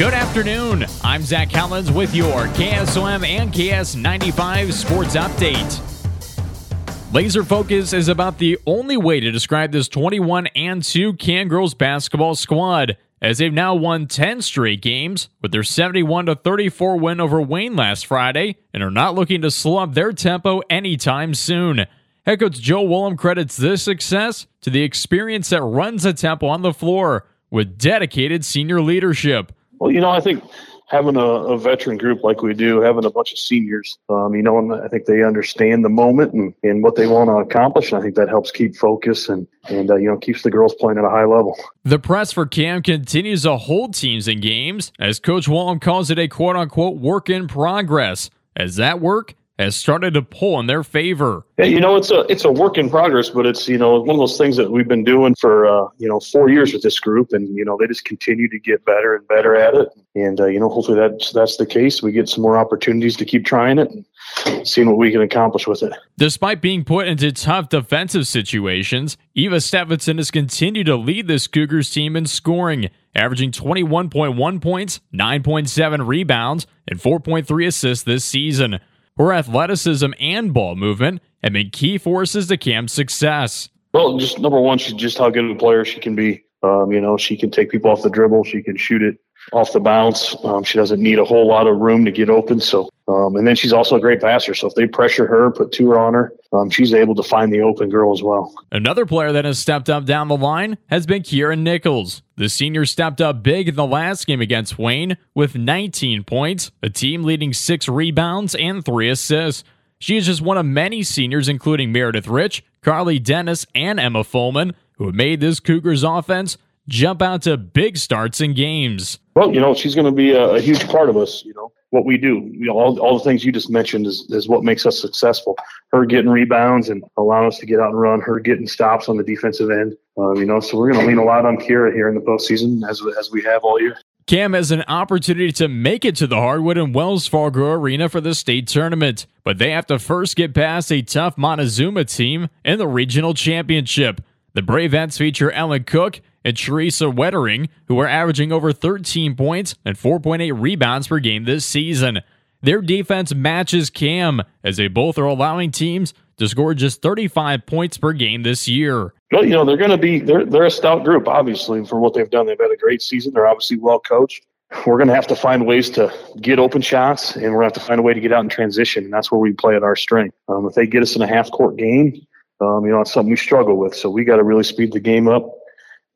Good afternoon. I'm Zach Collins with your KSOM and KS95 Sports Update. Laser Focus is about the only way to describe this 21 and 2 Cam Girls basketball squad, as they've now won 10 straight games with their 71 34 win over Wayne last Friday and are not looking to slow up their tempo anytime soon. Head coach Joe Willem credits this success to the experience that runs the tempo on the floor with dedicated senior leadership. Well, you know, I think having a, a veteran group like we do, having a bunch of seniors, um, you know, and I think they understand the moment and, and what they want to accomplish. And I think that helps keep focus and, and uh, you know, keeps the girls playing at a high level. The press for Cam continues to hold teams in games as Coach Willem calls it a quote unquote work in progress. As that work has started to pull in their favor. Yeah, you know, it's a it's a work in progress, but it's you know one of those things that we've been doing for uh, you know four years with this group, and you know they just continue to get better and better at it. And uh, you know, hopefully that's that's the case. We get some more opportunities to keep trying it and seeing what we can accomplish with it. Despite being put into tough defensive situations, Eva Stephenson has continued to lead this Cougars team in scoring, averaging 21.1 points, 9.7 rebounds, and 4.3 assists this season. Her athleticism and ball movement have been key forces to Cam's success. Well, just number one, she's just how good of a player she can be. Um, you know, she can take people off the dribble. She can shoot it off the bounce. Um, she doesn't need a whole lot of room to get open. So, um, and then she's also a great passer. So if they pressure her, put two on her, um, she's able to find the open girl as well. Another player that has stepped up down the line has been Kieran Nichols. The senior stepped up big in the last game against Wayne with 19 points, a team leading six rebounds and three assists. She is just one of many seniors, including Meredith Rich, Carly Dennis, and Emma Fulman, who have made this Cougars offense jump out to big starts in games. Well, you know, she's going to be a, a, huge part of us. You know what we do. You know, all, all the things you just mentioned is, is what makes us successful. Her getting rebounds and allowing us to get out and run. Her getting stops on the defensive end. Um, you know, so we're going to lean a lot on Kira here in the postseason as as we have all year. Cam has an opportunity to make it to the Hardwood and Wells Fargo Arena for the state tournament, but they have to first get past a tough Montezuma team in the regional championship. The Bravettes feature Ellen Cook and Teresa Wettering, who are averaging over 13 points and 4.8 rebounds per game this season. Their defense matches Cam, as they both are allowing teams to score just 35 points per game this year. Well, you know, they're going to be, they're, they're a stout group, obviously, for what they've done. They've had a great season. They're obviously well coached. We're going to have to find ways to get open shots, and we're going to have to find a way to get out in transition. And that's where we play at our strength. Um, if they get us in a half court game, um, you know, it's something we struggle with. So we got to really speed the game up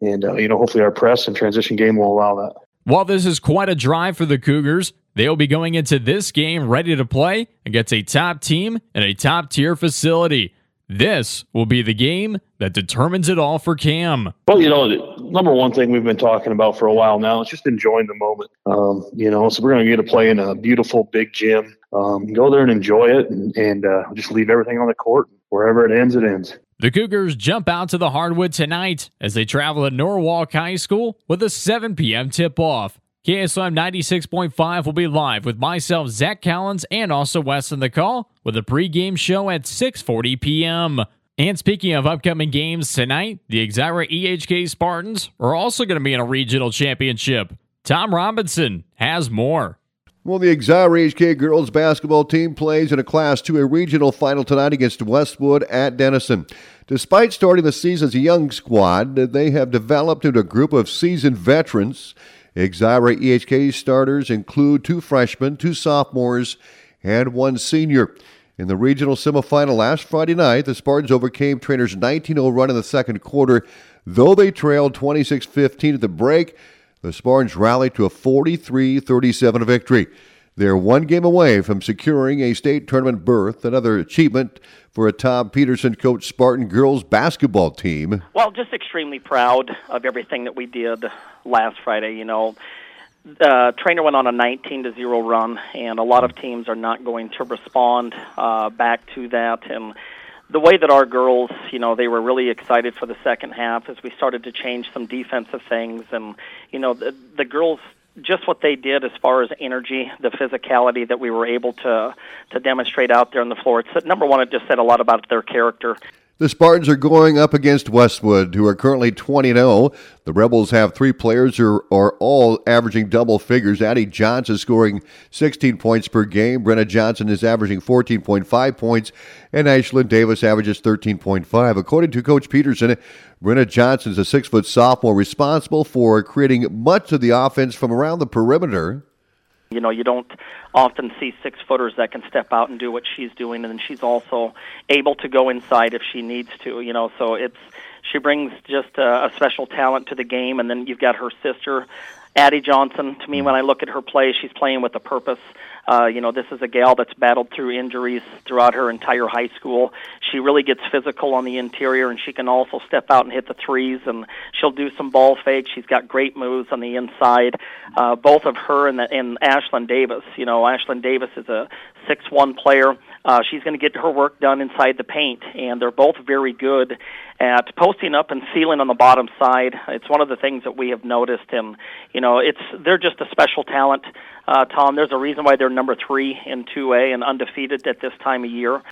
and, uh, you know, hopefully our press and transition game will allow that. While this is quite a drive for the Cougars, they'll be going into this game ready to play against a top team and a top tier facility. This will be the game that determines it all for Cam. Well, you know, the number one thing we've been talking about for a while now is just enjoying the moment. Um, you know, so we're going to get to play in a beautiful big gym. Um, go there and enjoy it, and, and uh, just leave everything on the court. Wherever it ends, it ends. The Cougars jump out to the hardwood tonight as they travel to Norwalk High School with a 7 p.m. tip off. KSOM 96.5 will be live with myself, Zach Collins, and also Wes in the call with a pregame show at 6.40 p.m. And speaking of upcoming games tonight, the Exira EHK Spartans are also going to be in a regional championship. Tom Robinson has more. Well, the Exira HK girls basketball team plays in a Class 2A regional final tonight against Westwood at Denison. Despite starting the season as a young squad, they have developed into a group of seasoned veterans. Exira EHK starters include two freshmen, two sophomores, and one senior. In the regional semifinal last Friday night, the Spartans overcame Treynor's 19 0 run in the second quarter. Though they trailed 26 15 at the break, the Spartans rallied to a 43 37 victory. They're one game away from securing a state tournament berth, another achievement for a Tom Peterson coach Spartan girls basketball team. Well, just extremely proud of everything that we did last Friday. You know, the Treynor went on a 19 to 0 run, and a lot of teams are not going to respond uh, back to that. And the way that our girls, you know, they were really excited for the second half as we started to change some defensive things, and you know, the, the girls just what they did as far as energy, the physicality that we were able to to demonstrate out there on the floor. It's number one. It just said a lot about their character. The Spartans are going up against Westwood, who are currently 20 0. The Rebels have three players who are all averaging double figures. Addie Johnson scoring 16 points per game. Brenna Johnson is averaging 14.5 points, and Ashlyn Davis averages 13.5. According to Coach Peterson, Brenna Johnson is a six foot sophomore responsible for creating much of the offense from around the perimeter. You know, you don't often see six footers that can step out and do what she's doing, and then she's also able to go inside if she needs to. You know, so it's she brings just a, a special talent to the game, and then you've got her sister Addie Johnson, to me, mm. when I look at her play, she's playing with a purpose. Uh, you know, this is a gal that's battled through injuries throughout her entire high school. She really gets physical on the interior, and she can also step out and hit the threes, and she'll do some ball fakes. She's got great moves on the inside. Uh, both of her and, the, and Ashlyn Davis. You know, Ashlyn Davis is a six-one player. Uh, she's going to get her work done inside the paint, and they're both very good at posting up and sealing on the bottom side. It's one of the things that we have noticed, and you know, it's they're just a special talent. Uh, Tom, there's a reason why they're number three in 2A and undefeated at this time of year.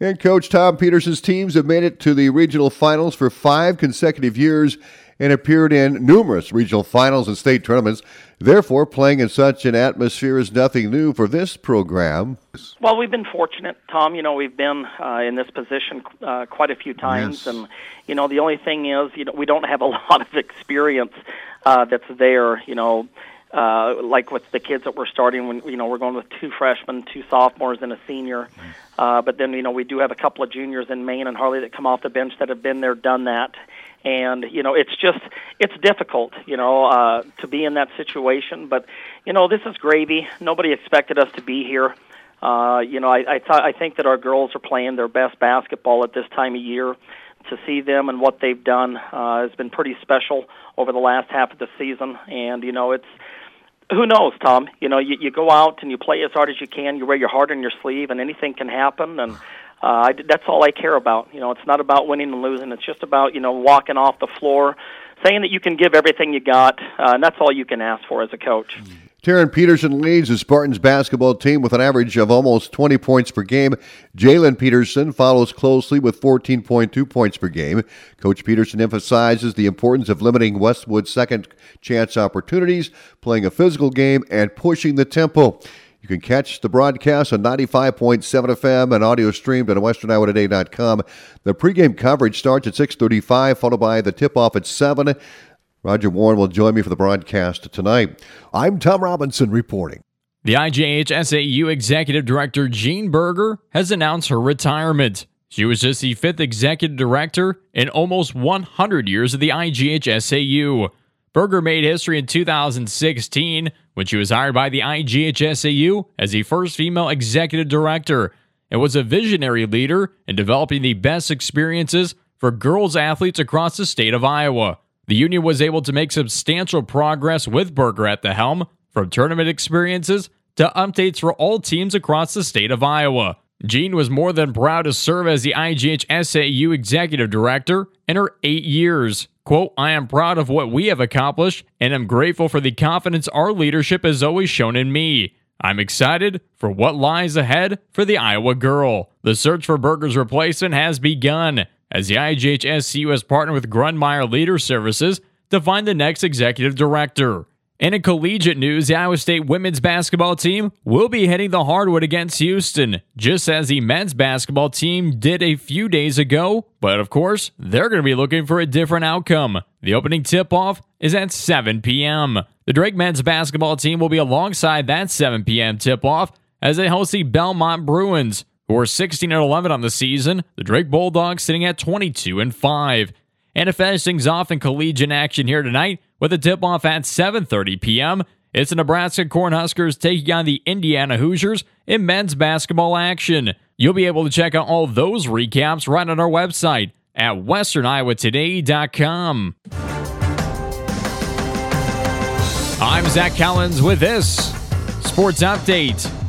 And Coach Tom Peterson's teams have made it to the regional finals for five consecutive years and appeared in numerous regional finals and state tournaments. Therefore, playing in such an atmosphere is nothing new for this program. Well, we've been fortunate, Tom. You know, we've been uh, in this position uh, quite a few times, yes. and you know, the only thing is, you know, we don't have a lot of experience uh, that's there. You know, uh, like with the kids that we're starting when you know we're going with two freshmen, two sophomores, and a senior. Uh, but then you know we do have a couple of juniors in Maine and Harley that come off the bench that have been there, done that, and you know it's just it's difficult you know uh to be in that situation. But you know this is gravy. Nobody expected us to be here. Uh you know i i th- i think that our girls are playing their best basketball at this time of year. To see them and what they've done uh has been pretty special over the last half of the season. And you know it's who knows tom you know you you go out and you play as hard as you can you wear your heart on your sleeve and anything can happen and uh, I, that's all I care about. You know, it's not about winning and losing. It's just about you know walking off the floor, saying that you can give everything you got, uh, and that's all you can ask for as a coach. Taryn Peterson leads the Spartans basketball team with an average of almost 20 points per game. Jalen Peterson follows closely with 14.2 points per game. Coach Peterson emphasizes the importance of limiting Westwood's second chance opportunities, playing a physical game, and pushing the tempo. You can catch the broadcast on 95.7 FM and audio streamed on westerniowatoday.com. The pregame coverage starts at 6.35, followed by the tip-off at 7. Roger Warren will join me for the broadcast tonight. I'm Tom Robinson reporting. The IGHSAU Executive Director Jean Berger has announced her retirement. She was just the fifth executive director in almost 100 years of the IGHSAU. Berger made history in 2016 when she was hired by the IGHSAU as the first female executive director and was a visionary leader in developing the best experiences for girls athletes across the state of Iowa. The union was able to make substantial progress with Berger at the helm, from tournament experiences to updates for all teams across the state of Iowa. Jean was more than proud to serve as the IGHSAU executive director in her eight years. Quote, I am proud of what we have accomplished and am grateful for the confidence our leadership has always shown in me. I'm excited for what lies ahead for the Iowa girl. The search for Berger's replacement has begun as the IGHSU has partnered with Grundmeyer Leader Services to find the next executive director. And in collegiate news, the Iowa State women's basketball team will be hitting the hardwood against Houston, just as the men's basketball team did a few days ago. But of course, they're going to be looking for a different outcome. The opening tip off is at 7 p.m. The Drake men's basketball team will be alongside that 7 p.m. tip off as they host the Belmont Bruins, who are 16 and 11 on the season. The Drake Bulldogs sitting at 22 and 5. And to finish things off in collegiate action here tonight, with a tip-off at 7:30 p.m., it's the Nebraska Cornhuskers taking on the Indiana Hoosiers in men's basketball action. You'll be able to check out all those recaps right on our website at westerniowatoday.com. I'm Zach Collins with this sports update.